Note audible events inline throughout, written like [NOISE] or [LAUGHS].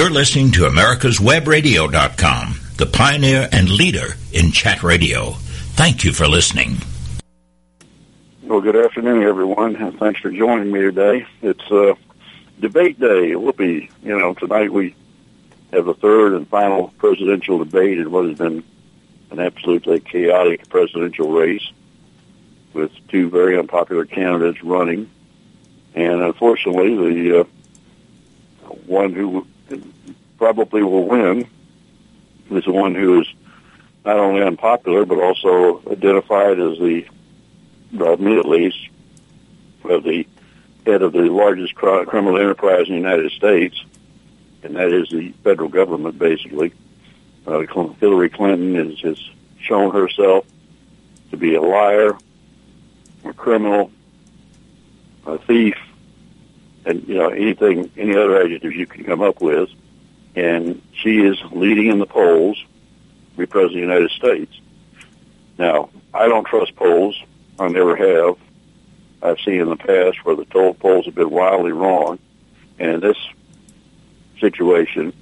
You're listening to America'sWebRadio.com, the pioneer and leader in chat radio. Thank you for listening. Well, good afternoon, everyone. Thanks for joining me today. It's uh, debate day. Whoopee. You know, tonight we have the third and final presidential debate in what has been an absolutely chaotic presidential race with two very unpopular candidates running. And unfortunately, the uh, one who probably will win is the one who is not only unpopular but also identified as the, well, me at least, of the head of the largest criminal enterprise in the United States, and that is the federal government, basically. Uh, Hillary Clinton has, has shown herself to be a liar, a criminal, a thief, and you know anything, any other adjectives you can come up with. And she is leading in the polls to be president of the United States. Now, I don't trust polls. I never have. I've seen in the past where the toll polls have been wildly wrong. And in this situation,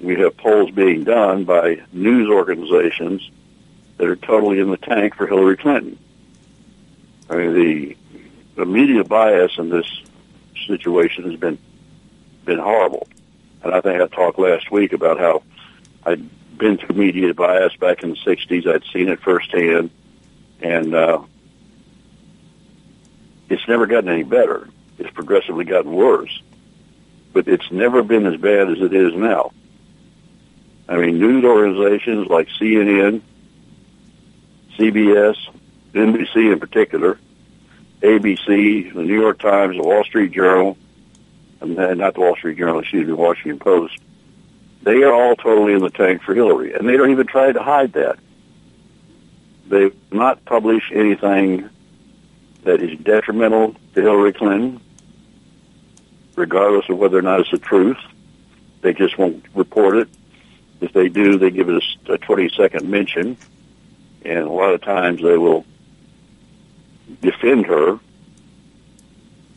we have polls being done by news organizations that are totally in the tank for Hillary Clinton. I mean, the, the media bias in this situation has been been horrible. And I think I talked last week about how I'd been through media bias back in the 60s. I'd seen it firsthand. And uh, it's never gotten any better. It's progressively gotten worse. But it's never been as bad as it is now. I mean, news organizations like CNN, CBS, NBC in particular, ABC, the New York Times, the Wall Street Journal, and not the Wall Street Journal, excuse me, the Washington Post, they are all totally in the tank for Hillary, and they don't even try to hide that. They've not published anything that is detrimental to Hillary Clinton, regardless of whether or not it's the truth. They just won't report it. If they do, they give it a, a 20 second mention, and a lot of times they will defend her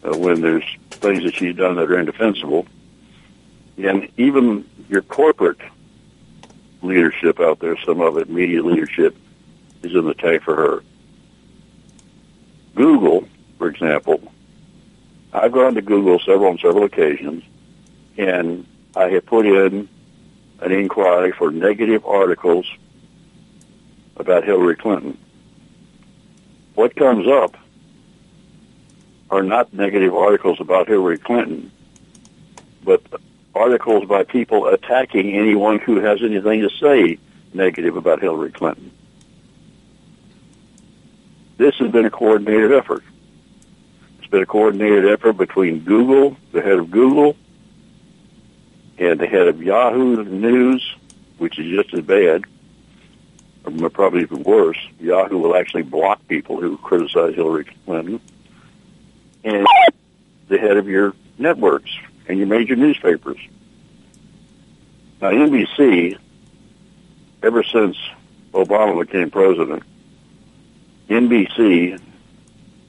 uh, when there's things that she's done that are indefensible. And even your corporate leadership out there, some of it, media leadership, is in the tank for her. Google, for example, I've gone to Google several on several occasions, and I have put in an inquiry for negative articles about Hillary Clinton. What comes up are not negative articles about Hillary Clinton, but articles by people attacking anyone who has anything to say negative about Hillary Clinton. This has been a coordinated effort. It's been a coordinated effort between Google, the head of Google, and the head of Yahoo News, which is just as bad, probably even worse. Yahoo will actually block people who criticize Hillary Clinton, and the head of your networks and your major newspapers. Now, NBC, ever since Obama became president, NBC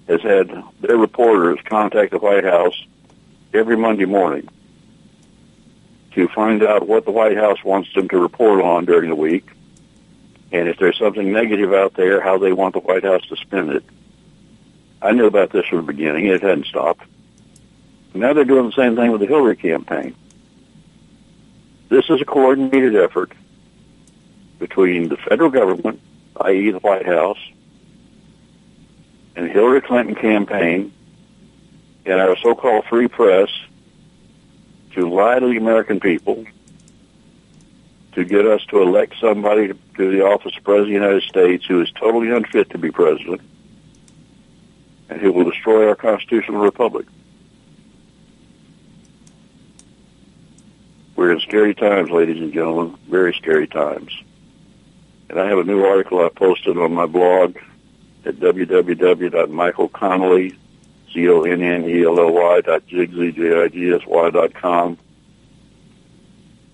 has had their reporters contact the White House every Monday morning to find out what the White House wants them to report on during the week, and if there's something negative out there, how they want the White House to spin it. I knew about this from the beginning. It hadn't stopped. Now they're doing the same thing with the Hillary campaign. This is a coordinated effort between the federal government, i.e. the White House, and the Hillary Clinton campaign and our so-called free press to lie to the American people to get us to elect somebody to, the office of President of the United States who is totally unfit to be president and who will destroy our constitutional republic. We're in scary times, ladies and gentlemen, very scary times. And I have a new article I posted on my blog at www.michaelconnelly, C-O-N-N-E-L-L-Y dot Jigsy, J-I-G-S-Y dot com,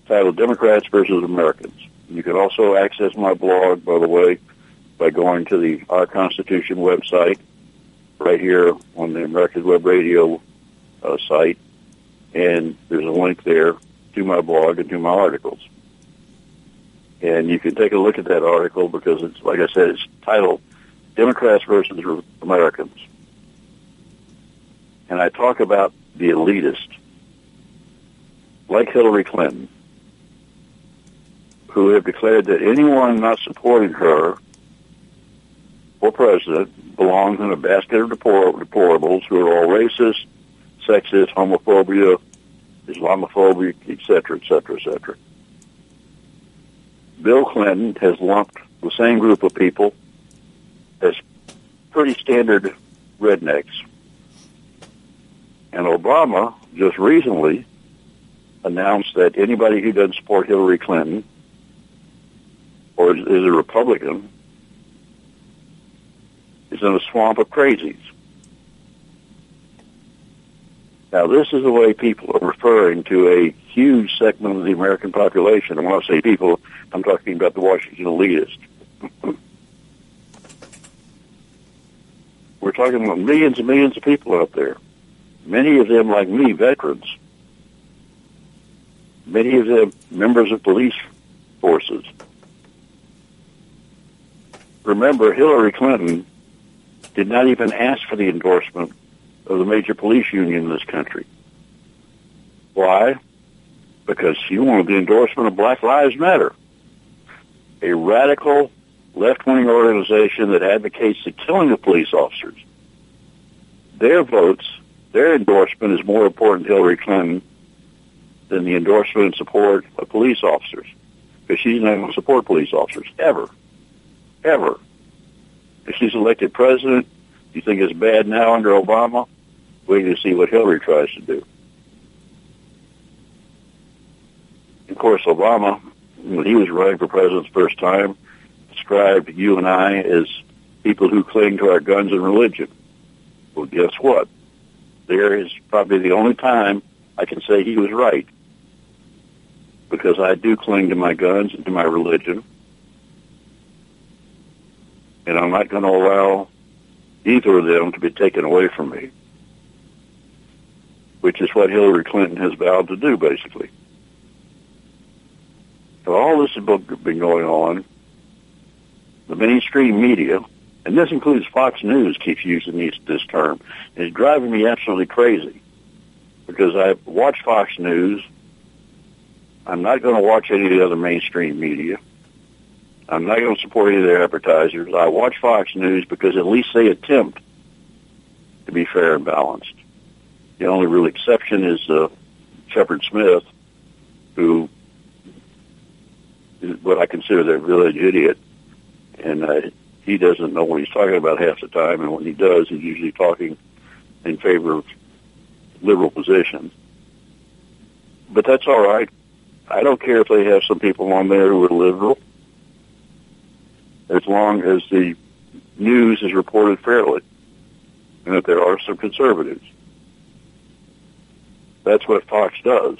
titled Democrats versus Americans. You can also access my blog, by the way, by going to the Our Constitution website right here on the American Web Radio uh, site, and there's a link there to my blog and to my articles. And you can take a look at that article because it's, like I said, it's titled Democrats versus Americans. And I talk about the elitist, like Hillary Clinton, who have declared that anyone not supporting her for president belongs in a basket of deplorables who are all racist, sexist, homophobia, Islamophobic, etc., etc., etc. Bill Clinton has lumped the same group of people as pretty standard rednecks. And Obama just recently announced that anybody who doesn't support Hillary Clinton or is, a Republican is in a swamp of crazies. Now, this is the way people are referring to a huge segment of the American population. And when I say people, I'm talking about the Washington elitist. We're talking about millions and millions of people out there. Many of them, like me, veterans. Many of them members of police forces. Remember, Hillary Clinton did not even ask for the endorsement of the major police union in this country. Why? Because she wanted the endorsement of Black Lives Matter, a radical left-wing organization that advocates the killing of police officers. Their votes, their endorsement is more important to Hillary Clinton than the endorsement and support of police officers. Because she's not going to support police officers, ever. Ever. If she's elected president, you think it's bad now under Obama? Wait to see what Hillary tries to do. Of course, Obama, when he was running for president the first time, described you and I as people who cling to our guns and religion. Well, guess what? There is probably the only time I can say he was right. Because I do cling to my guns and to my religion. And I'm not going to allow either of them to be taken away from me which is what Hillary Clinton has vowed to do, basically. So all this has been going on. The mainstream media, and this includes Fox News, keeps using these, this term, and it's driving me absolutely crazy because I watch Fox News. I'm not going to watch any of the other mainstream media. I'm not going to support any of their advertisers. I watch Fox News because at least they attempt to be fair and balanced. The only real exception is uh, Shepard Smith, who is what I consider the village idiot, and uh, he doesn't know what he's talking about half the time, and when he does, he's usually talking in favor of liberal positions. But that's all right. I don't care if they have some people on there who are liberal, as long as the news is reported fairly, and that there are some conservatives. That's what Fox does.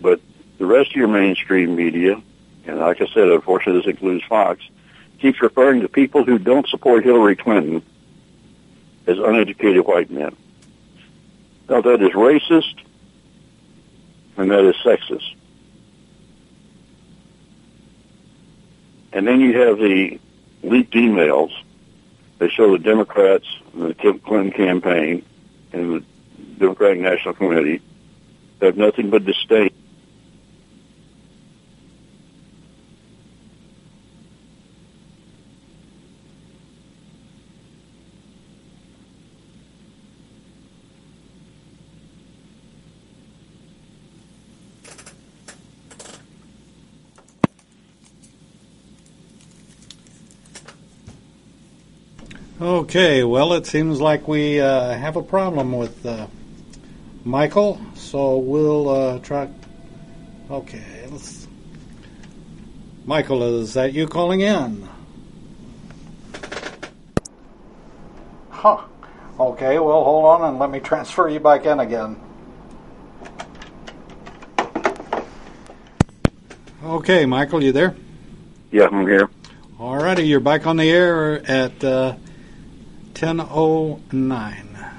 But the rest of your mainstream media, and like I said, unfortunately this includes Fox, keeps referring to people who don't support Hillary Clinton as uneducated white men. Now that is racist and that is sexist. And then you have the leaked emails that show the Democrats, the Clinton campaign, and the Democratic National Committee have nothing but disdain Okay, well, it seems like we uh, have a problem with uh, Michael. So we'll uh, try. Okay, let's. Michael, is that you calling in? Huh. Okay, well, hold on and let me transfer you back in again. Okay, Michael, you there? Yeah, I'm here. Alrighty, you're back on the air at uh, 10.09.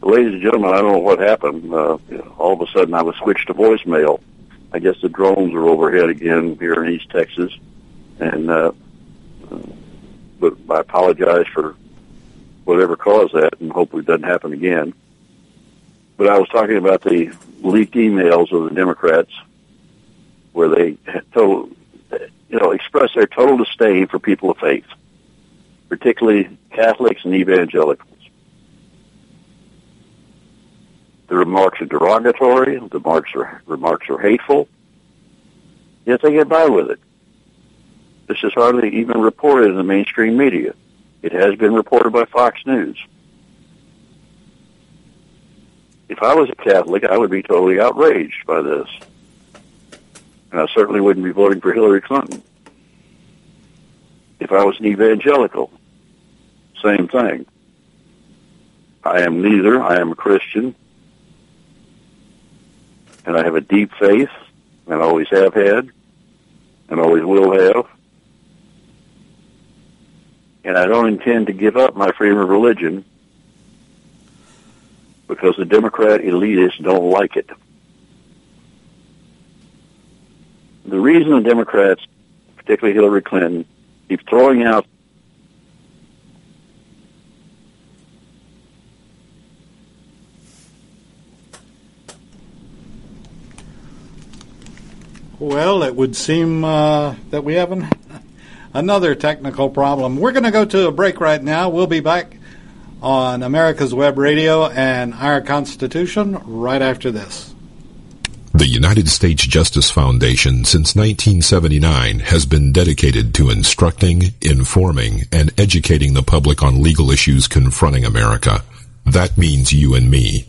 ladies and gentlemen, I don't know what happened. Uh, all of a sudden, I was switched to voicemail. I guess the drones are overhead again here in East Texas, and uh, but I apologize for whatever caused that, and hopefully it doesn't happen again. But I was talking about the leaked emails of the Democrats, where they told, you know, express their total disdain for people of faith, particularly Catholics and evangelicals. The remarks are derogatory. The remarks are remarks are hateful. Yet they get by with it. This is hardly even reported in the mainstream media. It has been reported by Fox News. If I was a Catholic, I would be totally outraged by this. And I certainly wouldn't be voting for Hillary Clinton. If I was an evangelical, same thing. I am neither. I am a Christian and I have a deep faith, and always have had, and always will have. And I don't intend to give up my freedom of religion because the Democrat elitists don't like it. The reason the Democrats, particularly Hillary Clinton, keep throwing out Well, it would seem uh, that we have an, another technical problem. We're going to go to a break right now. We'll be back on America's Web Radio and our Constitution right after this. The United States Justice Foundation since 1979 has been dedicated to instructing, informing, and educating the public on legal issues confronting America. That means you and me.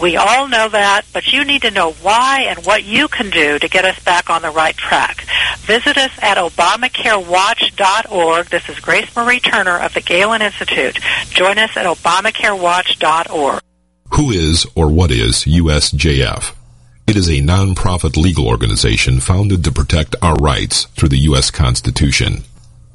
We all know that, but you need to know why and what you can do to get us back on the right track. Visit us at ObamacareWatch.org. This is Grace Marie Turner of the Galen Institute. Join us at ObamacareWatch.org. Who is or what is USJF? It is a nonprofit legal organization founded to protect our rights through the U.S. Constitution.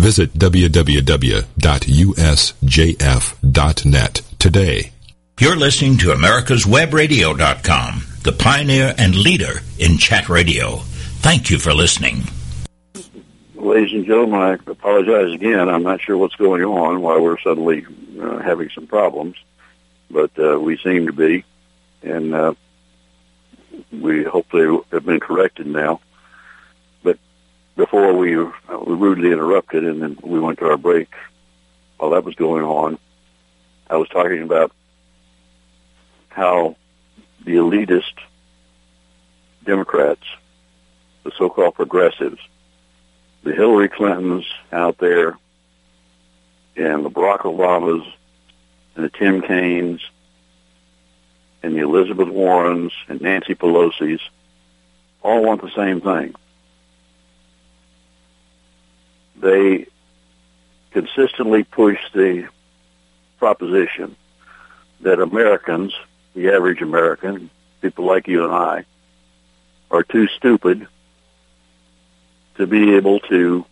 Visit www.usjf.net today. You're listening to americaswebradio.com, the pioneer and leader in chat radio. Thank you for listening. Ladies and gentlemen, I apologize again. I'm not sure what's going on, why we're suddenly uh, having some problems, but uh, we seem to be, and uh, we hopefully have been corrected now before we uh, were rudely interrupted and then we went to our break while that was going on, I was talking about how the elitist Democrats, the so-called progressives, the Hillary Clintons out there, and the Barack Obamas, and the Tim Kaines, and the Elizabeth Warrens, and Nancy Pelosi's, all want the same thing they consistently push the proposition that Americans, the average American, people like you and I, are too stupid to be able to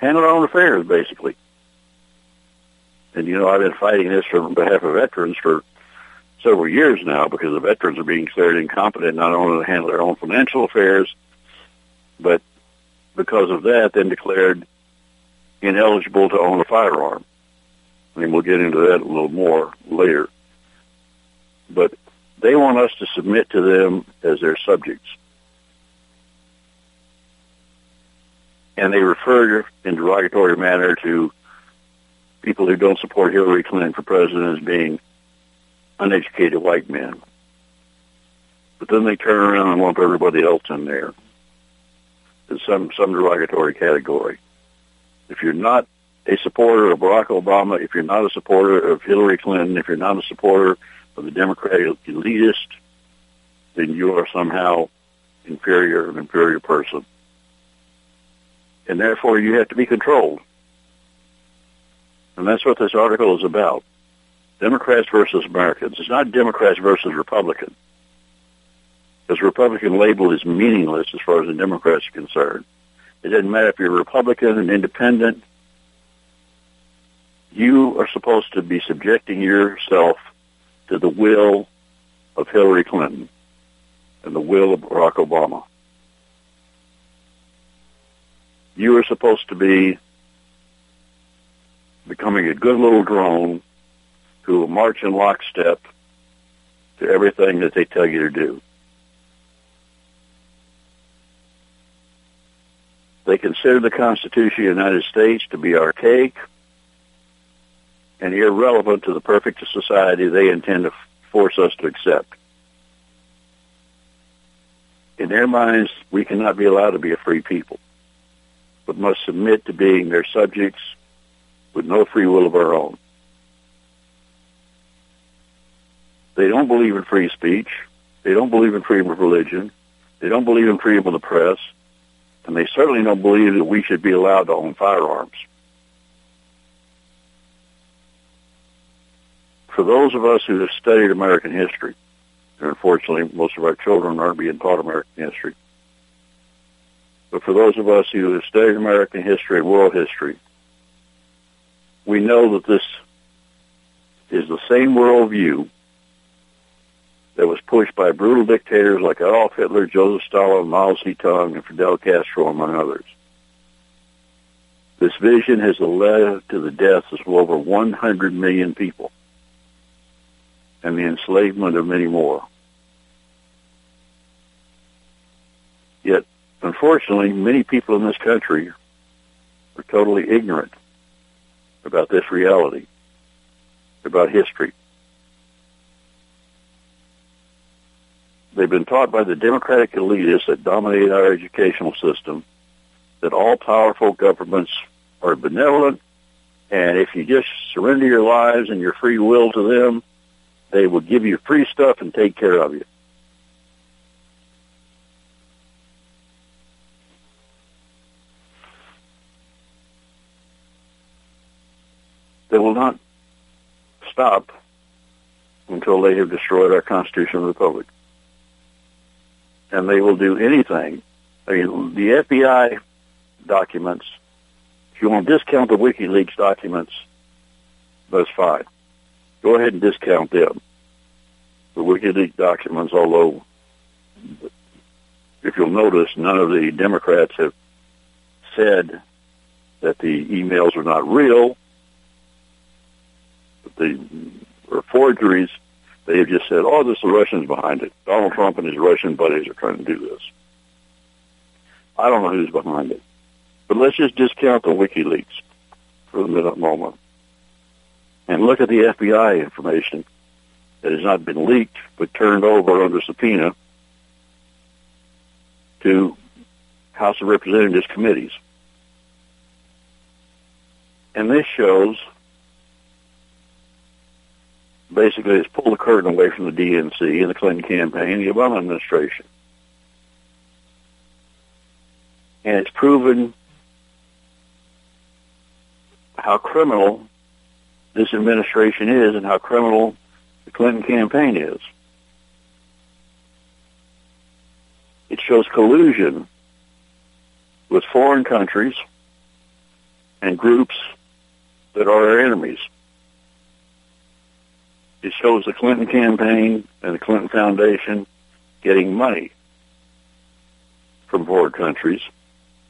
handle our own affairs, basically. And you know, I've been fighting this on behalf of veterans for several years now because the veterans are being declared incompetent not only to handle their own financial affairs, but because of that, then declared ineligible to own a firearm. I mean, we'll get into that a little more later. But they want us to submit to them as their subjects. And they refer in derogatory manner to people who don't support Hillary Clinton for president as being uneducated white men. But then they turn around and lump everybody else in there in some some derogatory category. If you're not a supporter of Barack Obama, if you're not a supporter of Hillary Clinton, if you're not a supporter of the Democratic elitist, then you are somehow inferior, an inferior person. And therefore you have to be controlled. And that's what this article is about. Democrats versus Americans. It's not Democrats versus Republicans. Because Republican label is meaningless as far as the Democrats are concerned. It doesn't matter if you're Republican, an independent. You are supposed to be subjecting yourself to the will of Hillary Clinton and the will of Barack Obama. You are supposed to be becoming a good little drone who will march in lockstep to everything that they tell you to do. They consider the Constitution of the United States to be archaic and irrelevant to the perfect society they intend to force us to accept. In their minds, we cannot be allowed to be a free people, but must submit to being their subjects with no free will of our own. They don't believe in free speech. They don't believe in freedom of religion. They don't believe in freedom of the press. And they certainly don't believe that we should be allowed to own firearms. For those of us who have studied American history, and unfortunately most of our children aren't being taught American history, but for those of us who have studied American history and world history, we know that this is the same worldview that was pushed by brutal dictators like Adolf Hitler, Joseph Stalin, Mao Zedong, and Fidel Castro, among others. This vision has led to the deaths of over 100 million people and the enslavement of many more. Yet, unfortunately, many people in this country are totally ignorant about this reality, about history. They've been taught by the democratic elitists that dominate our educational system that all powerful governments are benevolent, and if you just surrender your lives and your free will to them, they will give you free stuff and take care of you. They will not stop until they have destroyed our constitutional republic and they will do anything. I mean, the FBI documents, if you want to discount the WikiLeaks documents, that's fine. Go ahead and discount them. The WikiLeaks documents, although, if you'll notice, none of the Democrats have said that the emails are not real, but they are forgeries they have just said, oh, there's the Russians behind it. Donald Trump and his Russian buddies are trying to do this. I don't know who's behind it. But let's just discount the WikiLeaks for the minute moment and look at the FBI information that has not been leaked but turned over under subpoena to House of Representatives committees. And this shows basically it's pulled the curtain away from the DNC and the Clinton campaign, the Obama administration. And it's proven how criminal this administration is and how criminal the Clinton campaign is. It shows collusion with foreign countries and groups that are our enemies it shows the Clinton campaign and the Clinton Foundation getting money from foreign countries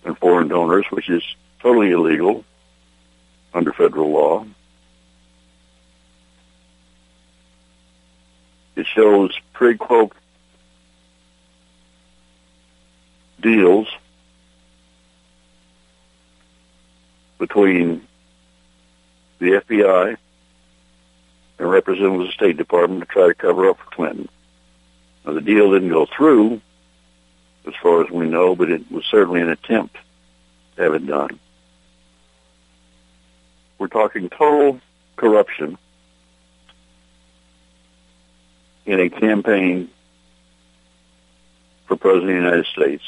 and foreign donors, which is totally illegal under federal law. It shows pre quo deals between the FBI and representatives of the State Department to try to cover up for Clinton. Now, the deal didn't go through, as far as we know, but it was certainly an attempt to have it done. We're talking total corruption in a campaign for President of the United States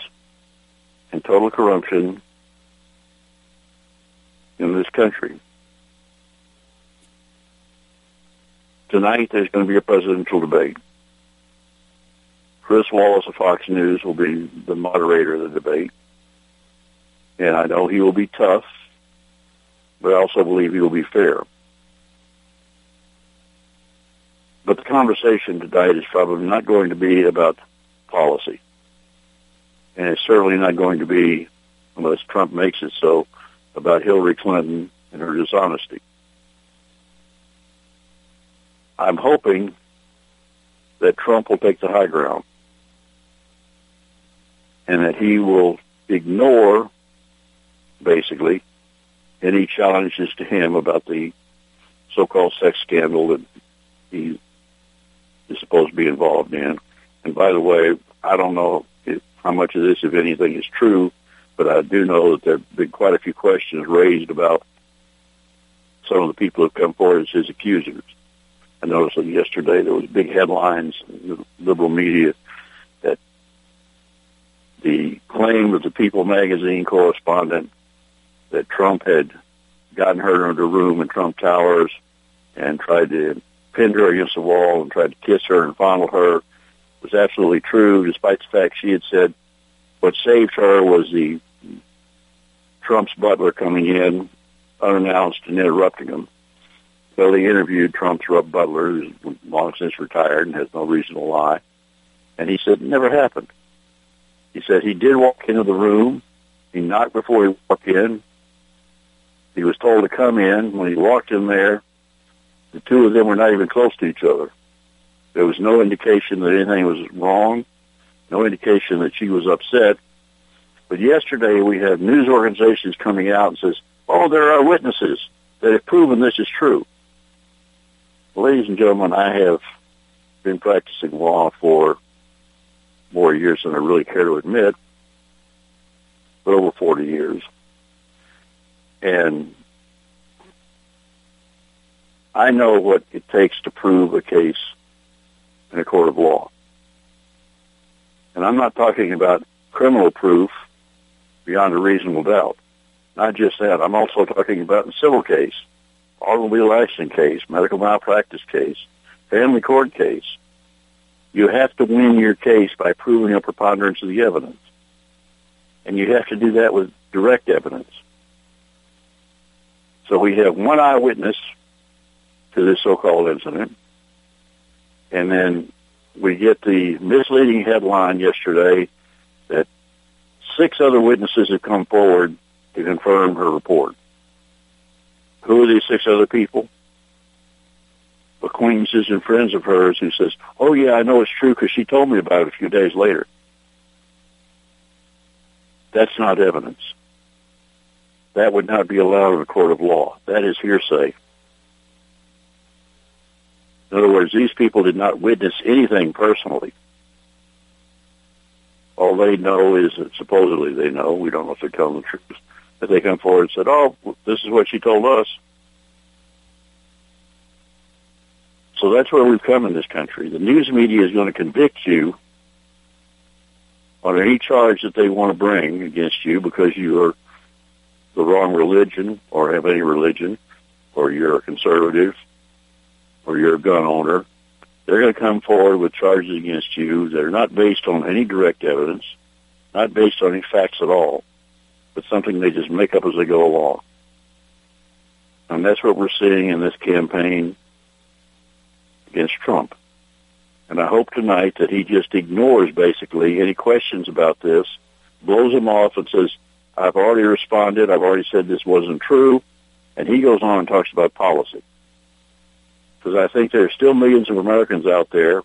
and total corruption in this country. Tonight there's going to be a presidential debate. Chris Wallace of Fox News will be the moderator of the debate. And I know he will be tough, but I also believe he will be fair. But the conversation tonight is probably not going to be about policy. And it's certainly not going to be, unless Trump makes it so, about Hillary Clinton and her dishonesty. I'm hoping that Trump will take the high ground and that he will ignore, basically, any challenges to him about the so-called sex scandal that he is supposed to be involved in. And by the way, I don't know if, how much of this, if anything, is true, but I do know that there have been quite a few questions raised about some of the people who have come forward as his accusers. I noticed that yesterday there was big headlines in the liberal media that the claim of the People magazine correspondent that Trump had gotten her into a room in Trump Towers and tried to pin her against the wall and tried to kiss her and fondle her was absolutely true, despite the fact she had said what saved her was the Trump's butler coming in unannounced and interrupting him. So they interviewed Trump's Rob butler, who's long since retired and has no reason to lie. And he said it never happened. He said he did walk into the room. He knocked before he walked in. He was told to come in. When he walked in there, the two of them were not even close to each other. There was no indication that anything was wrong, no indication that she was upset. But yesterday we had news organizations coming out and says, oh, there are witnesses that have proven this is true. Ladies and gentlemen, I have been practicing law for more years than I really care to admit, but over 40 years. And I know what it takes to prove a case in a court of law. And I'm not talking about criminal proof beyond a reasonable doubt. Not just that. I'm also talking about a civil case automobile accident case, medical malpractice case, family court case, you have to win your case by proving a preponderance of the evidence. And you have to do that with direct evidence. So we have one eyewitness to this so-called incident, and then we get the misleading headline yesterday that six other witnesses have come forward to confirm her report. Who are these six other people? Acquaintances and friends of hers who says, oh yeah, I know it's true because she told me about it a few days later. That's not evidence. That would not be allowed in a court of law. That is hearsay. In other words, these people did not witness anything personally. All they know is that supposedly they know, we don't know if they're telling the truth, that they come forward and said, oh, this is what she told us. So that's where we've come in this country. The news media is going to convict you on any charge that they want to bring against you because you are the wrong religion or have any religion or you're a conservative or you're a gun owner. They're going to come forward with charges against you that are not based on any direct evidence, not based on any facts at all but something they just make up as they go along. And that's what we're seeing in this campaign against Trump. And I hope tonight that he just ignores basically any questions about this, blows them off and says, I've already responded. I've already said this wasn't true. And he goes on and talks about policy. Because I think there are still millions of Americans out there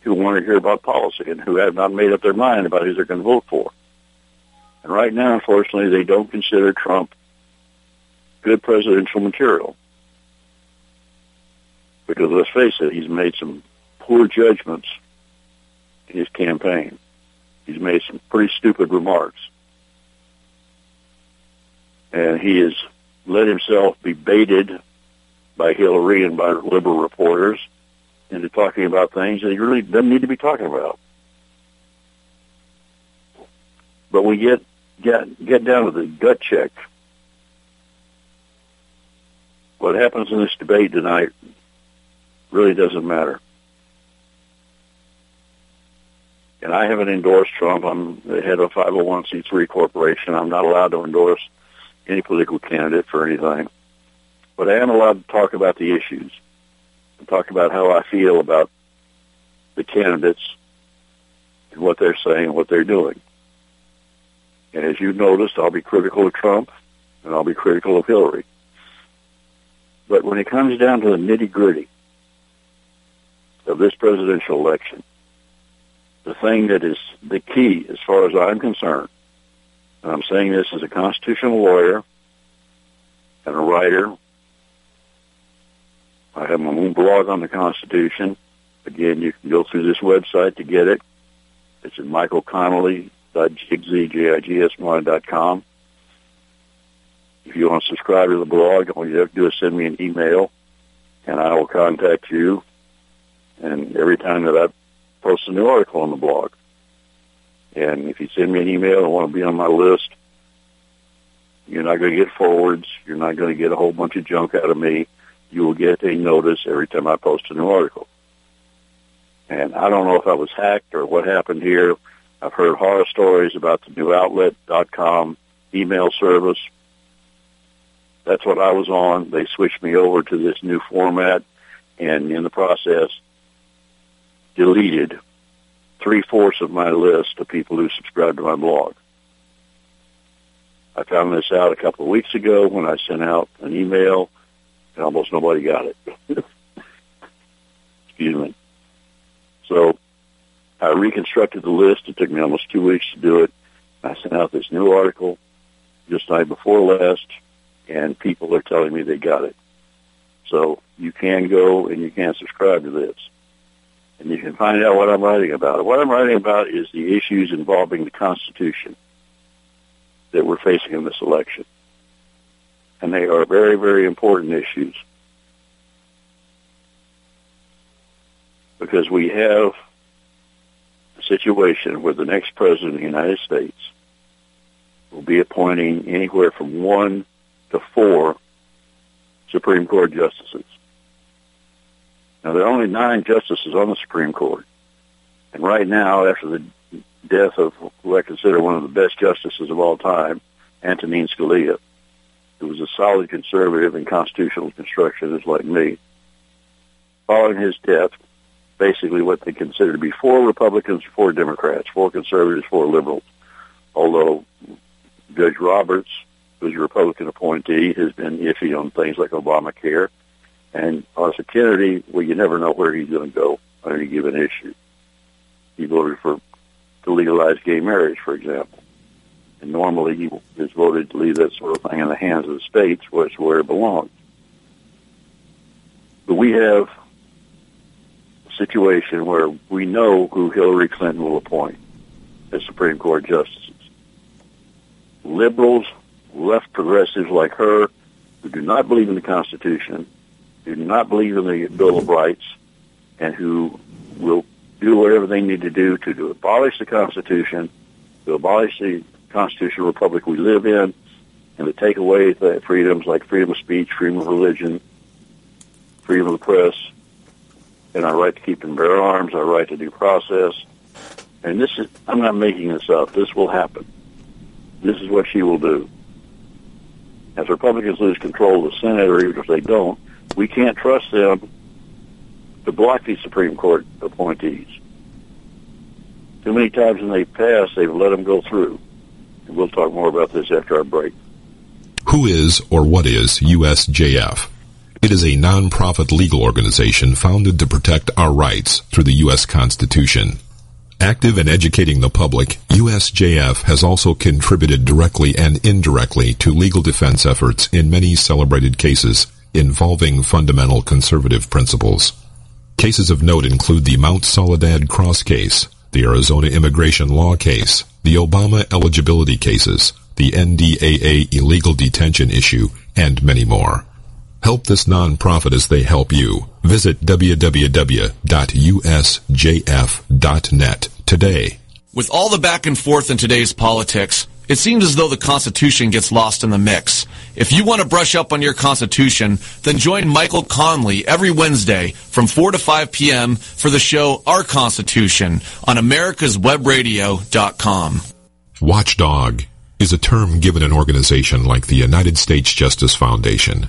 who want to hear about policy and who have not made up their mind about who they're going to vote for. And right now, unfortunately, they don't consider Trump good presidential material. Because let's face it, he's made some poor judgments in his campaign. He's made some pretty stupid remarks. And he has let himself be baited by Hillary and by liberal reporters into talking about things that he really doesn't need to be talking about. But we get get get down to the gut check. What happens in this debate tonight really doesn't matter. And I haven't endorsed Trump. I'm the head of a 501c3 corporation. I'm not allowed to endorse any political candidate for anything. But I am allowed to talk about the issues and talk about how I feel about the candidates and what they're saying and what they're doing. And as you noticed, I'll be critical of Trump and I'll be critical of Hillary. But when it comes down to the nitty gritty of this presidential election, the thing that is the key as far as I'm concerned, and I'm saying this as a constitutional lawyer and a writer. I have my own blog on the Constitution. Again, you can go through this website to get it. It's at michaelconnelly.jigsy.com. If you want to subscribe to the blog, all you have to do is send me an email, and I will contact you. And every time that I post a new article on the blog, and if you send me an email and want to be on my list, you're not going to get forwards. You're not going to get a whole bunch of junk out of me. You will get a notice every time I post a new article. And I don't know if I was hacked or what happened here. I've heard horror stories about the new outlook.com email service. That's what I was on. They switched me over to this new format and in the process deleted three-fourths of my list of people who subscribe to my blog. I found this out a couple of weeks ago when I sent out an email, and almost nobody got it. [LAUGHS] Excuse me. So I reconstructed the list. It took me almost two weeks to do it. I sent out this new article just night before last, and people are telling me they got it. So you can go and you can subscribe to this and you can find out what I'm writing about. What I'm writing about is the issues involving the Constitution that we're facing in this election. And they are very, very important issues. Because we have situation where the next president of the United States will be appointing anywhere from one to four Supreme Court justices. Now, there are only nine justices on the Supreme Court. And right now, after the death of who I consider one of the best justices of all time, Antonin Scalia, who was a solid conservative in constitutional constructionist like me, following his death, basically what they consider to be four Republicans, four Democrats, four conservatives, four liberals. Although Judge Roberts, who's a Republican appointee, has been iffy on things like Obamacare and Anthony Kennedy, well, you never know where he's going to go on any given issue. He voted for to legalize gay marriage, for example. And normally he has voted to leave that sort of thing in the hands of the states, where it's where it belongs. But we have situation where we know who Hillary Clinton will appoint as Supreme Court justices. Liberals, left progressives like her, who do not believe in the Constitution, do not believe in the Bill of Rights and who will do whatever they need to do to, to abolish the Constitution, to abolish the constitutional republic we live in, and to take away the freedoms like freedom of speech, freedom of religion, freedom of the press, and our right to keep and bear arms, our right to due process. And this is, I'm not making this up. This will happen. This is what she will do. As Republicans lose control of the Senate, or even if they don't, we can't trust them to block these Supreme Court appointees. Too many times when they pass, they've let them go through. And we'll talk more about this after our break. Who is or what is USJF? It is a non-profit legal organization founded to protect our rights through the U.S. Constitution. Active in educating the public, USJF has also contributed directly and indirectly to legal defense efforts in many celebrated cases involving fundamental conservative principles. Cases of note include the Mount Soledad Cross case, the Arizona immigration law case, the Obama eligibility cases, the NDAA illegal detention issue, and many more. Help this nonprofit as they help you. Visit www.usjf.net today. With all the back and forth in today's politics, it seems as though the Constitution gets lost in the mix. If you want to brush up on your Constitution, then join Michael Connelly every Wednesday from 4 to 5 p.m. for the show Our Constitution on americaswebradio.com. Watchdog is a term given an organization like the United States Justice Foundation,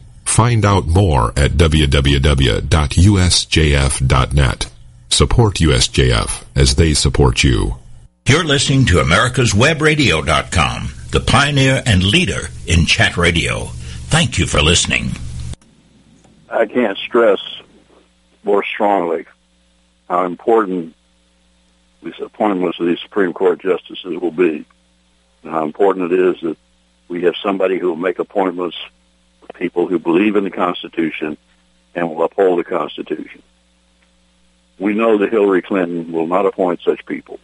Find out more at www.usjf.net. Support USJF as they support you. You're listening to americaswebradio.com, the pioneer and leader in chat radio. Thank you for listening. I can't stress more strongly how important these appointments of these Supreme Court justices will be, and how important it is that we have somebody who will make appointments of people who believe in the Constitution and will uphold the Constitution. We know that Hillary Clinton will not appoint such people.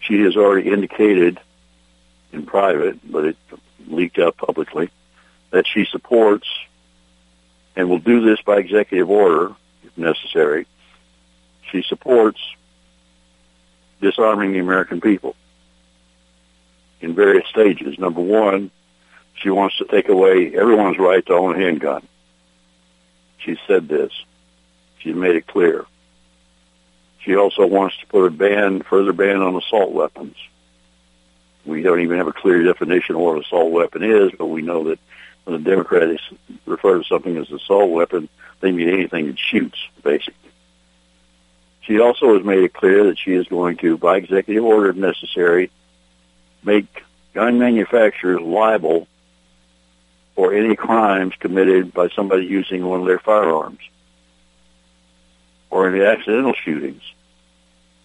She has already indicated in private, but it leaked out publicly, that she supports and will do this by executive order if necessary. She supports disarming the American people in various stages. Number one, she wants to take away everyone's right to own a handgun. She said this. She made it clear. She also wants to put a ban, further ban on assault weapons. We don't even have a clear definition of what an assault weapon is, but we know that when the Democrats refer to something as assault weapon, they mean anything that shoots, basically. She also has made it clear that she is going to, by executive order if necessary, make gun manufacturers liable for any crimes committed by somebody using one of their firearms or any accidental shootings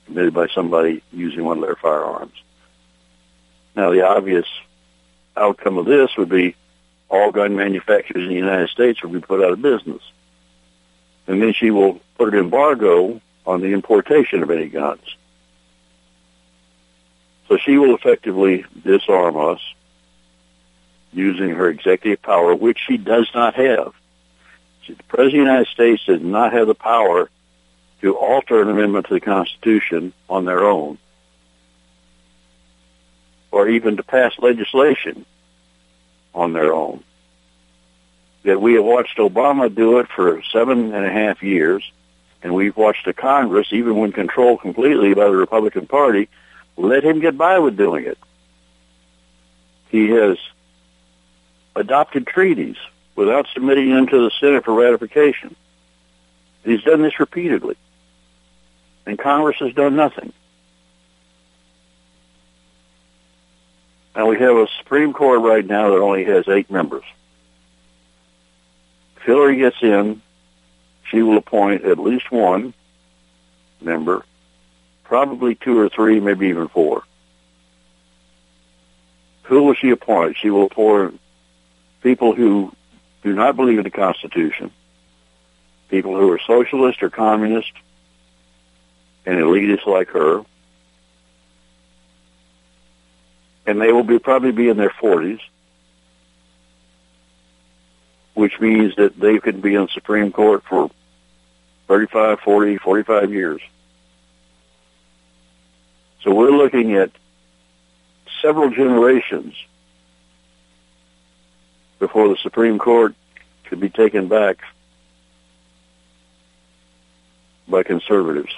committed by somebody using one of their firearms. Now, the obvious outcome of this would be all gun manufacturers in the United States would be put out of business. And then she will put an embargo on the importation of any guns. So she will effectively disarm us using her executive power, which she does not have. The President of the United States does not have the power to alter an amendment to the Constitution on their own, or even to pass legislation on their own. That we have watched Obama do it for seven and a half years, and we've watched the Congress, even when controlled completely by the Republican Party, let him get by with doing it. He has adopted treaties without submitting them to the Senate for ratification. He's done this repeatedly. And Congress has done nothing. And we have a Supreme Court right now that only has eight members. If Hillary gets in, she will appoint at least one member, probably two or three, maybe even four. Who will she appoint? She will appoint people who do not believe in the Constitution, people who are socialist or communist, and elitists like her, and they will be probably be in their 40s, which means that they could be on Supreme Court for 35, 40, 45 years. So we're looking at several generations before the Supreme Court could be taken back by conservatives.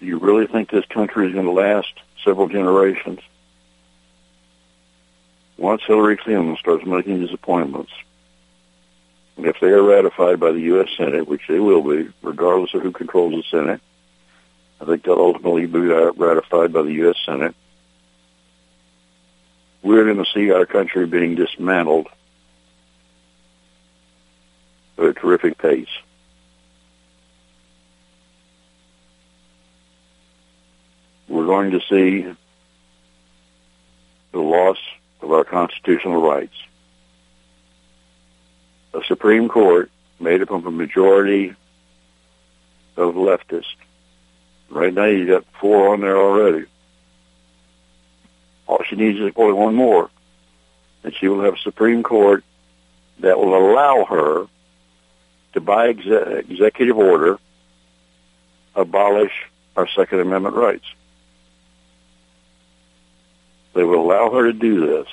Do you really think this country is going to last several generations? Once Hillary Clinton starts making these appointments, if they are ratified by the U.S. Senate, which they will be, regardless of who controls the Senate, I think they'll ultimately be ratified by the U.S. Senate. We're going to see our country being dismantled at a terrific pace. We're going to see the loss of our constitutional rights. A Supreme Court made up of a majority of leftists. Right now you got four on there already. All she needs is only one more. And she will have a Supreme Court that will allow her to, by exe- executive order, abolish our Second Amendment rights. They will allow her to do this.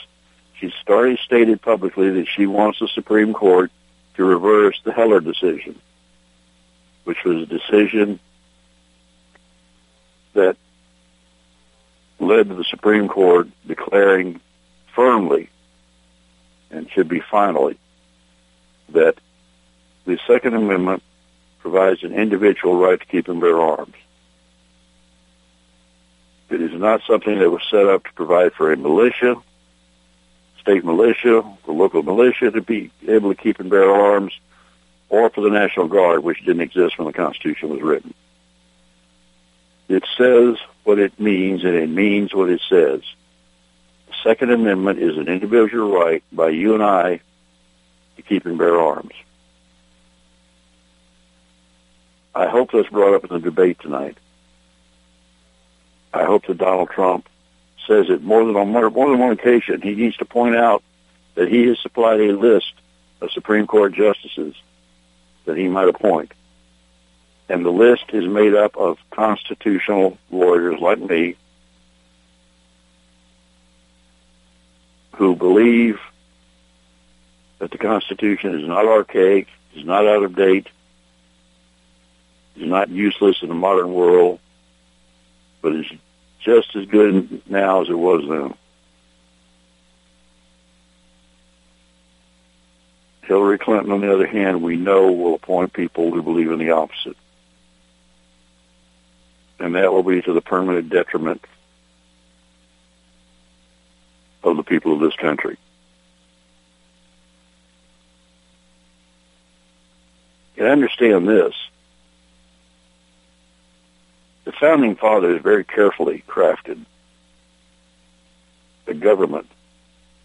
She's already stated publicly that she wants the Supreme Court to reverse the Heller decision, which was a decision that led to the Supreme Court declaring firmly and should be finally that the Second Amendment provides an individual right to keep and bear arms. It is not something that was set up to provide for a militia, state militia, the local militia to be able to keep and bear arms, or for the National Guard, which didn't exist when the Constitution was written. It says what it means, and it means what it says. The Second Amendment is an individual right by you and I to keep and bear arms. I hope that's brought up in the debate tonight. I hope that Donald Trump says it more than on more, more than one occasion. He needs to point out that he has supplied a list of Supreme Court justices that he might appoint. And the list is made up of constitutional lawyers like me who believe that the Constitution is not archaic, is not out of date, is not useless in the modern world, but is just as good now as it was then. Hillary Clinton, on the other hand, we know will appoint people who believe in the opposite. And that will be to the permanent detriment of the people of this country. And understand this. The founding fathers very carefully crafted a government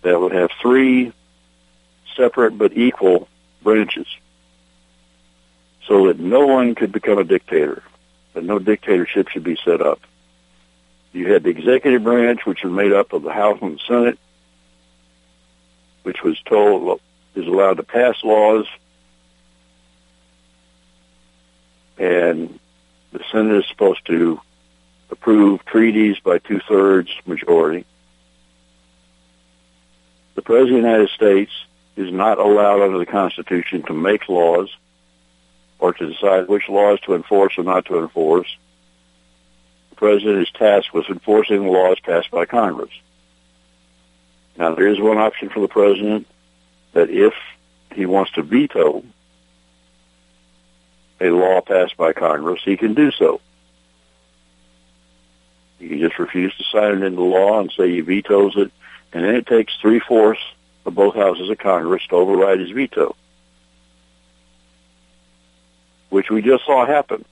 that would have three separate but equal branches so that no one could become a dictator, that no dictatorship should be set up. You had the executive branch, which was made up of the House and the Senate, which was told is allowed to pass laws, and the Senate is supposed to approve treaties by two-thirds majority. The President of the United States is not allowed under the Constitution to make laws or to decide which laws to enforce or not to enforce. The President is tasked with enforcing the laws passed by Congress. Now, there is one option for the President that if he wants to veto a law passed by Congress, he can do so. He can just refuse to sign it into law and say he vetoes it, and then it takes three-fourths of both houses of Congress to override his veto, which we just saw happen.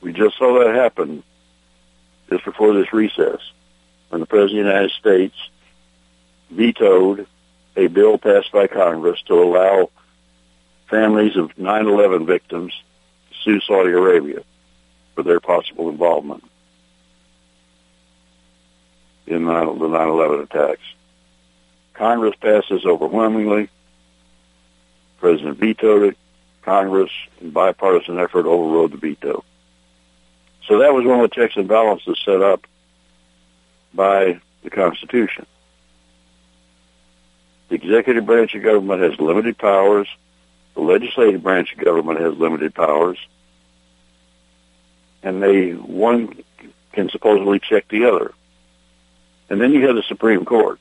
We just saw that happen just before this recess when the President of the United States vetoed a bill passed by Congress to allow families of 9-11 victims to sue Saudi Arabia for their possible involvement in the 9-11 attacks. Congress passed this overwhelmingly. President vetoed it. Congress, in bipartisan effort, overrode the veto. So that was one of the checks and balances set up by the Constitution. The executive branch of government has limited powers. The legislative branch of government has limited powers. And they, one can supposedly check the other. And then you have the Supreme Court.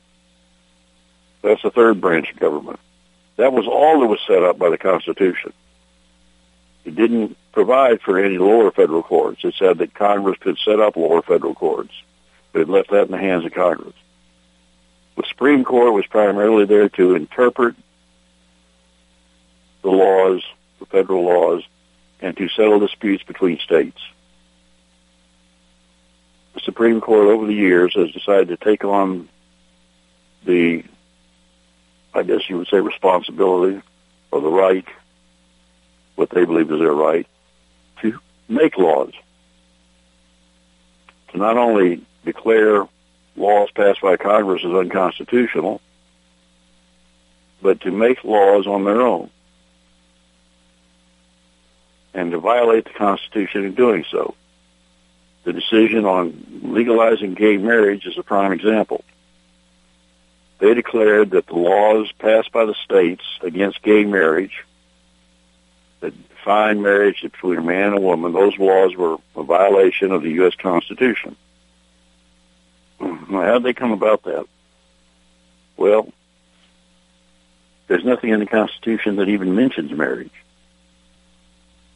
That's the third branch of government. That was all that was set up by the Constitution. It didn't provide for any lower federal courts. It said that Congress could set up lower federal courts, but it left that in the hands of Congress. The Supreme Court was primarily there to interpret the laws, the federal laws, and to settle disputes between states. The Supreme Court over the years has decided to take on the, I guess you would say, responsibility or the right, what they believe is their right, to make laws. To not only declare laws passed by Congress as unconstitutional, but to make laws on their own and to violate the Constitution in doing so. The decision on legalizing gay marriage is a prime example. They declared that the laws passed by the states against gay marriage that defined marriage between a man and a woman, those laws were a violation of the U.S. Constitution. How did they come about that? Well, there's nothing in the Constitution that even mentions marriage.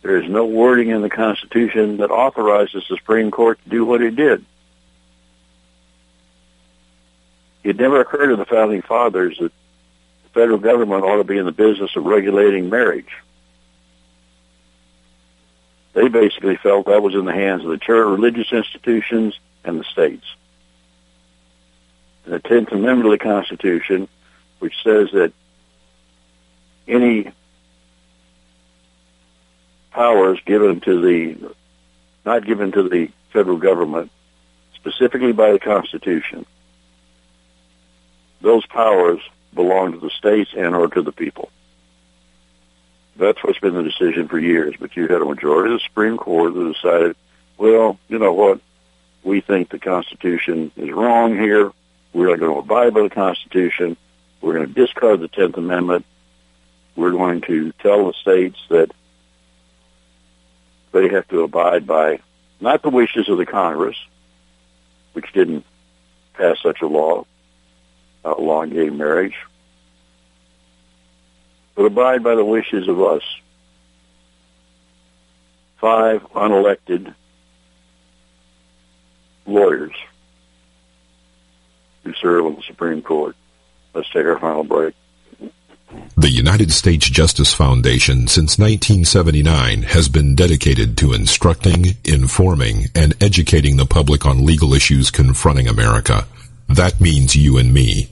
There is no wording in the Constitution that authorizes the Supreme Court to do what it did. It never occurred to the Founding Fathers that the federal government ought to be in the business of regulating marriage. They basically felt that was in the hands of the church, religious institutions, and the states. The Tenth Amendment of the Constitution, which says that any powers given to the, not given to the federal government, specifically by the Constitution, those powers belong to the states and or to the people. That's what's been the decision for years. But you had a majority of the Supreme Court that decided, well, you know what? We think the Constitution is wrong here. We're not going to abide by the Constitution. We're going to discard the Tenth Amendment. We're going to tell the states that they have to abide by not the wishes of the Congress, which didn't pass such a law, uh, outlawing gay marriage, but abide by the wishes of us. Five unelected lawyers who serve on the Supreme Court. Let's take our final break. The United States Justice Foundation since 1979 has been dedicated to instructing, informing, and educating the public on legal issues confronting America. That means you and me.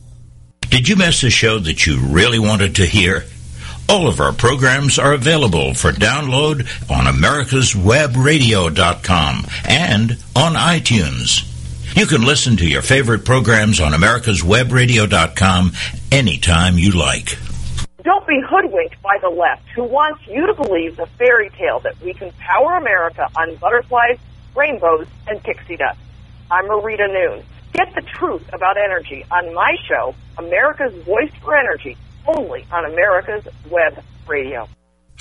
Did you miss a show that you really wanted to hear? All of our programs are available for download on americaswebradio.com and on iTunes. You can listen to your favorite programs on americaswebradio.com anytime you like. Don't be hoodwinked by the left who wants you to believe the fairy tale that we can power America on butterflies, rainbows, and pixie dust. I'm Marita Noon. Get the truth about energy on my show, America's Voice for Energy, only on America's Web Radio.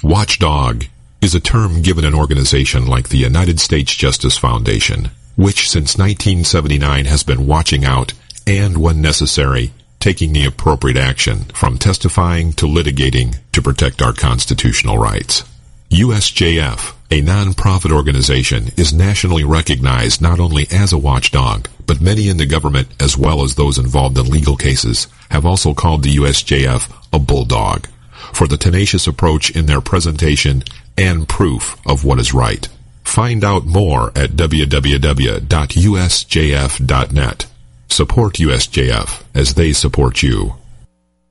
Watchdog is a term given an organization like the United States Justice Foundation, which since 1979 has been watching out and, when necessary, taking the appropriate action from testifying to litigating to protect our constitutional rights. USJF, a non-profit organization, is nationally recognized not only as a watchdog, but many in the government, as well as those involved in legal cases, have also called the USJF a bulldog for the tenacious approach in their presentation and proof of what is right. Find out more at www.usjf.net. Support USJF as they support you.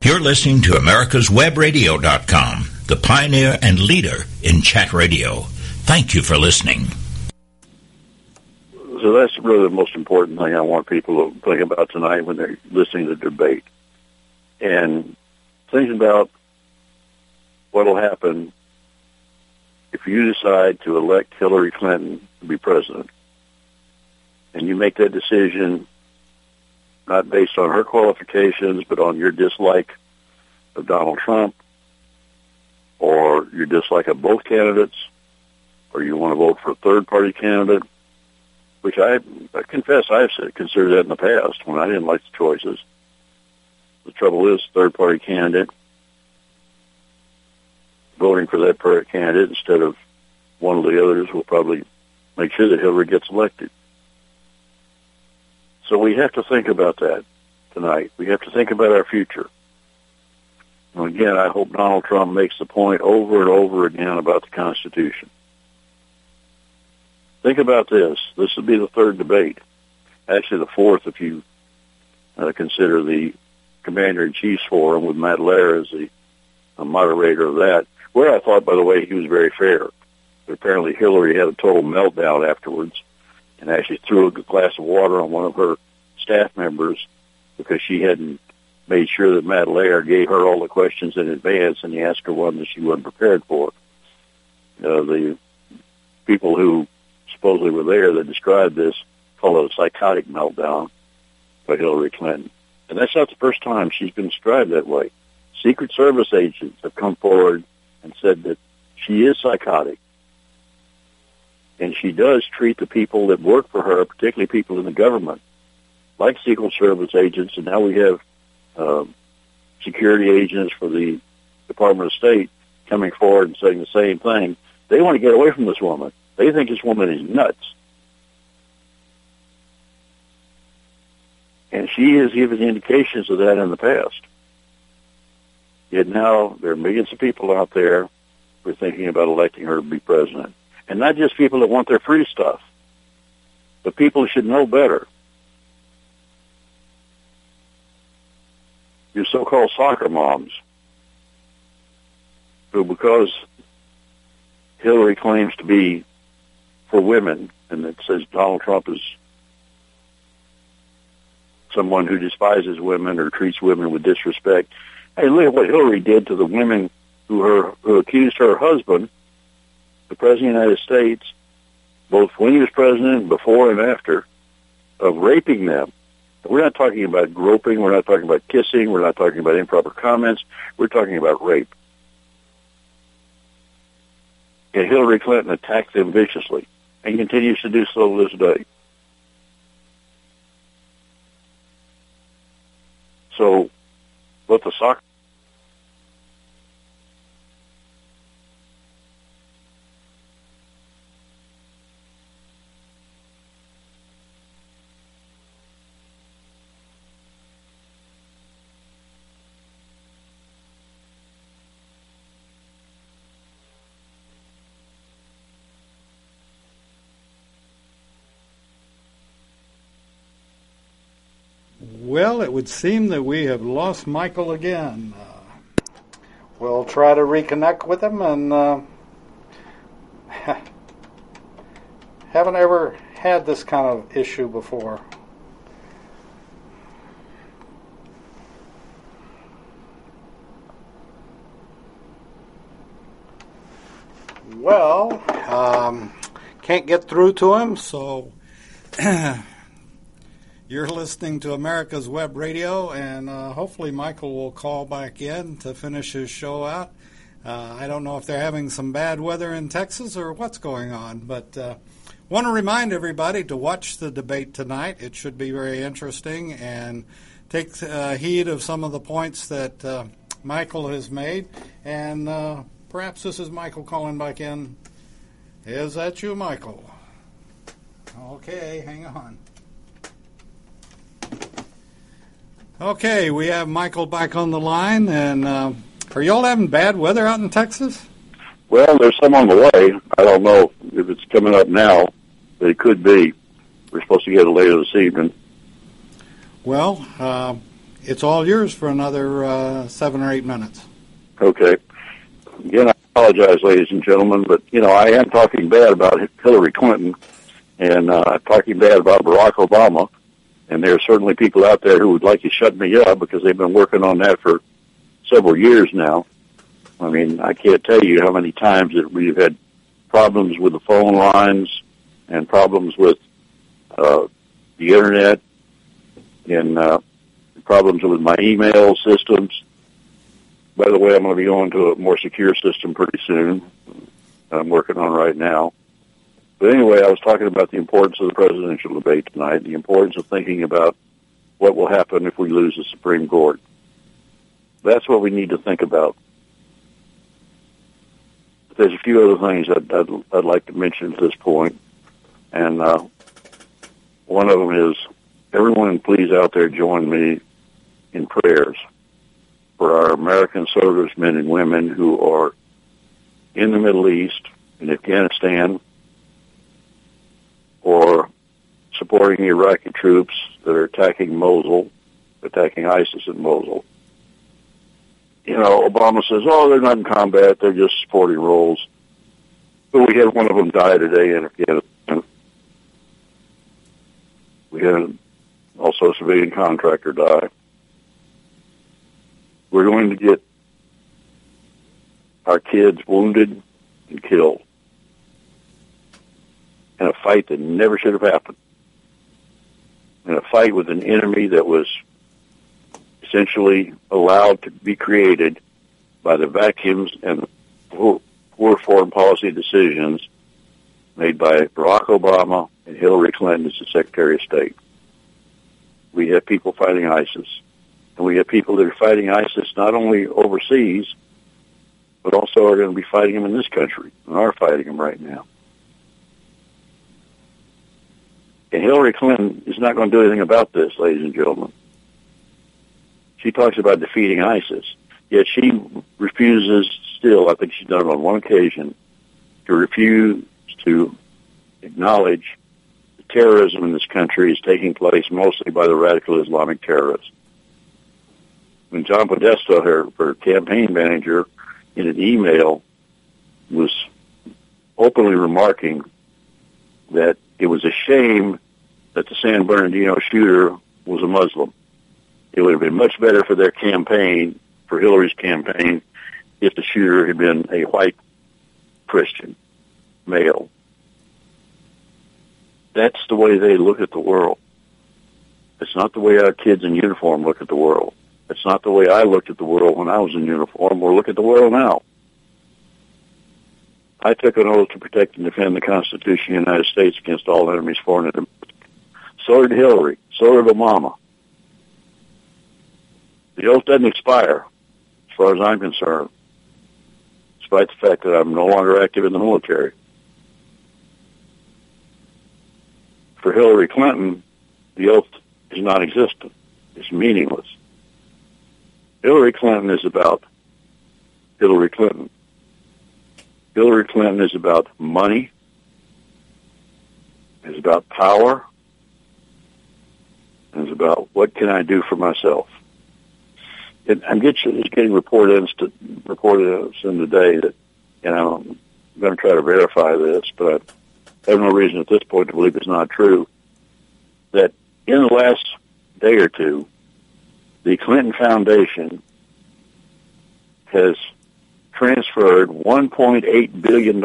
You're listening to America'sWebRadio.com, the pioneer and leader in chat radio. Thank you for listening. So that's really the most important thing I want people to think about tonight when they're listening to the debate. And thinking about what will happen if you decide to elect Hillary Clinton to be president. And you make that decision not based on her qualifications, but on your dislike of Donald Trump, or your dislike of both candidates, or you want to vote for a third party candidate, which I, I confess I've considered that in the past when I didn't like the choices. The trouble is, third party candidate, voting for that party candidate instead of one of the others will probably make sure that Hillary gets elected. So we have to think about that tonight. We have to think about our future. And again, I hope Donald Trump makes the point over and over again about the Constitution. Think about this. This will be the third debate. Actually, the fourth if you uh, consider the Commander-in-Chief's Forum with Matt Lauer as the moderator of that, where I thought, by the way, he was very fair. But apparently Hillary had a total meltdown afterwards and actually threw a glass of water on one of her staff members because she hadn't made sure that Matt Lauer gave her all the questions in advance and he asked her one that she wasn't prepared for. Uh, the people who supposedly were there that described this call it a psychotic meltdown by Hillary Clinton. And that's not the first time she's been described that way. Secret Service agents have come forward and said that she is psychotic. And she does treat the people that work for her, particularly people in the government, like Secret Service agents. And now we have uh, security agents for the Department of State coming forward and saying the same thing. They want to get away from this woman. They think this woman is nuts. And she has given indications of that in the past. Yet now there are millions of people out there who are thinking about electing her to be president. And not just people that want their free stuff, but people should know better. Your so-called soccer moms, who because Hillary claims to be for women, and it says Donald Trump is someone who despises women or treats women with disrespect. Hey, look at what Hillary did to the women who her who accused her husband, the president of the United States, both when he was president, before and after, of raping them. We're not talking about groping. We're not talking about kissing. We're not talking about improper comments. We're talking about rape. And Hillary Clinton attacked them viciously and continues to do so to this day. So, what the soccer Well, it would seem that we have lost Michael again. Uh, we'll try to reconnect with him and uh, [LAUGHS] haven't ever had this kind of issue before. Well, um, can't get through to him, so [CLEARS THROAT] You're listening to America's Web Radio, and uh, hopefully Michael will call back in to finish his show out. Uh, I don't know if they're having some bad weather in Texas or what's going on, but uh, want to remind everybody to watch the debate tonight. It should be very interesting and take uh, heed of some of the points that uh, Michael has made. And uh, perhaps this is Michael calling back in. Is that you, Michael? Okay, hang on. Okay, we have Michael back on the line, and uh, are y'all having bad weather out in Texas? Well, there's some on the way. I don't know if it's coming up now, but it could be. We're supposed to get it later this evening. Well, uh, it's all yours for another uh, seven or eight minutes. Okay. Again, I apologize, ladies and gentlemen, but you know I am talking bad about Hillary Clinton and uh, talking bad about Barack Obama, and there are certainly people out there who would like to shut me up because they've been working on that for several years now. I mean, I can't tell you how many times that we've had problems with the phone lines and problems with uh, the internet and uh, problems with my email systems. By the way, I'm going to be going to a more secure system pretty soon. I'm working on right now. But anyway, I was talking about the importance of the presidential debate tonight, the importance of thinking about what will happen if we lose the Supreme Court. That's what we need to think about. There's a few other things I'd, I'd, I'd like to mention at this point, and uh, one of them is everyone please out there join me in prayers for our American servicemen and women who are in the Middle East, in Afghanistan, or supporting Iraqi troops that are attacking Mosul, attacking ISIS in Mosul. You know, Obama says, oh, they're not in combat, they're just supporting roles. But we had one of them die today in Afghanistan. We had also a civilian contractor die. We're going to get our kids wounded and killed in a fight that never should have happened. In a fight with an enemy that was essentially allowed to be created by the vacuums and poor, poor foreign policy decisions made by Barack Obama and Hillary Clinton as the Secretary of State. We have people fighting ISIS. And we have people that are fighting ISIS not only overseas, but also are going to be fighting them in this country and are fighting them right now. And Hillary Clinton is not going to do anything about this, ladies and gentlemen. She talks about defeating ISIS, yet she refuses still, I think she's done it on one occasion, to refuse to acknowledge the terrorism in this country is taking place mostly by the radical Islamic terrorists. When John Podesta, her, her campaign manager, in an email was openly remarking that it was a shame that the San Bernardino shooter was a Muslim. It would have been much better for their campaign, for Hillary's campaign, if the shooter had been a white Christian male. That's the way they look at the world. It's not the way our kids in uniform look at the world. It's not the way I looked at the world when I was in uniform or look at the world now. I took an oath to protect and defend the Constitution of the United States against all enemies, foreign and domestic. So did Hillary. So did Obama. The oath doesn't expire, as far as I'm concerned, despite the fact that I'm no longer active in the military. For Hillary Clinton, the oath is non-existent. It's meaningless. Hillary Clinton is about Hillary Clinton. Hillary Clinton is about money, is about power, and is about what can I do for myself. And I'm getting, reported reported in today that, know, I'm going to try to verify this, but I have no reason at this point to believe it's not true, that in the last day or two, the Clinton Foundation has transferred $1.8 billion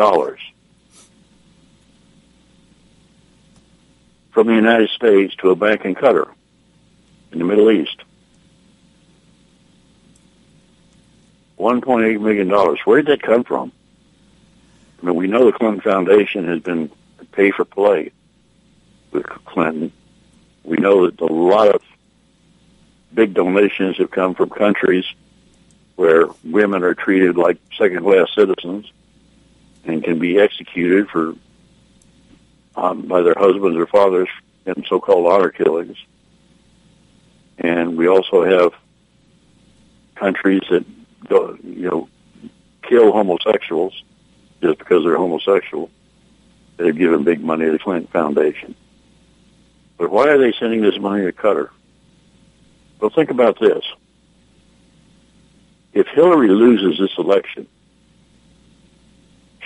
from the United States to a bank in Qatar in the Middle East. $1.8 million. Where did that come from? I mean, we know the Clinton Foundation has been pay for play with Clinton. We know that a lot of big donations have come from countries where women are treated like second-class citizens and can be executed for um, by their husbands or fathers in so-called honor killings. And we also have countries that go, you know kill homosexuals just because they're homosexual. They've given big money to the Clinton Foundation. But why are they sending this money to Qatar? Well, think about this. If Hillary loses this election,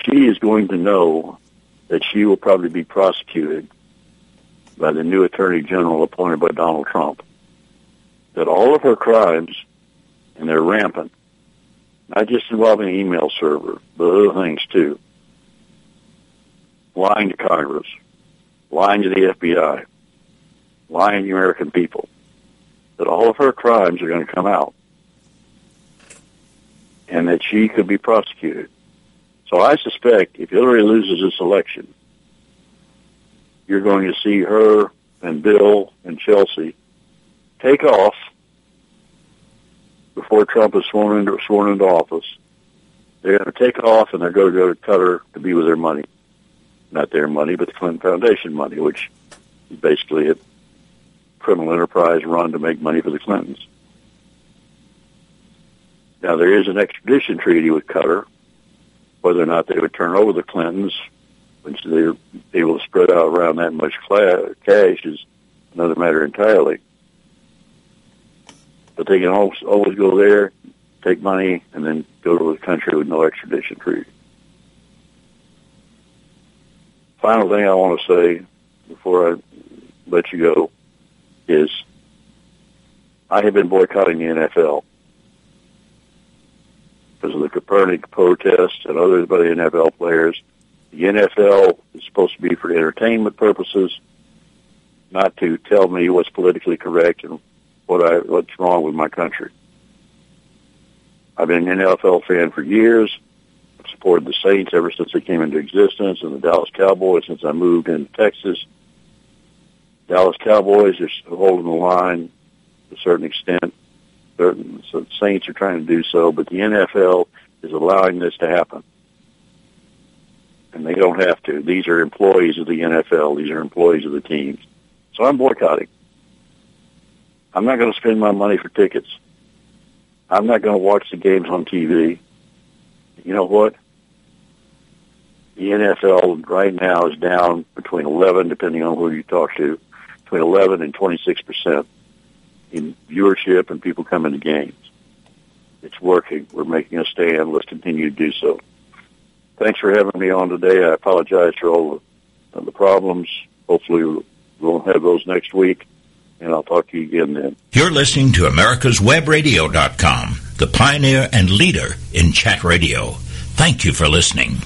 she is going to know that she will probably be prosecuted by the new attorney general appointed by Donald Trump. That all of her crimes, and they're rampant, not just involving the email server, but other things too, lying to Congress, lying to the FBI, lying to the American people, that all of her crimes are going to come out and that she could be prosecuted. So I suspect if Hillary loses this election, you're going to see her and Bill and Chelsea take off before Trump is sworn into sworn into office. They're going to take off and they're going to go to Qatar to be with their money, not their money, but the Clinton Foundation money, which is basically a criminal enterprise run to make money for the Clintons. Now there is an extradition treaty with Qatar. Whether or not they would turn over the Clintons, which they're able to spread out around that much cash, is another matter entirely. But they can always, always go there, take money, and then go to a country with no extradition treaty. Final thing I want to say before I let you go is I have been boycotting the NFL because of the Kaepernick protests and others by the NFL players. The NFL is supposed to be for entertainment purposes, not to tell me what's politically correct and what I what's wrong with my country. I've been an NFL fan for years. I've supported the Saints ever since they came into existence, and the Dallas Cowboys since I moved into Texas. Dallas Cowboys are holding the line to a certain extent. The Saints are trying to do so, but the NFL is allowing this to happen. And they don't have to. These are employees of the NFL. These are employees of the teams. So I'm boycotting. I'm not going to spend my money for tickets. I'm not going to watch the games on TV. You know what? The NFL right now is down between 11, depending on who you talk to, between 11 and 26 percent in viewership and people coming to games. It's working. We're making a stand. Let's continue to do so. Thanks for having me on today. I apologize for all the, the problems. Hopefully we'll have those next week, and I'll talk to you again then. You're listening to America'sWebRadio.com, the pioneer and leader in chat radio. Thank you for listening.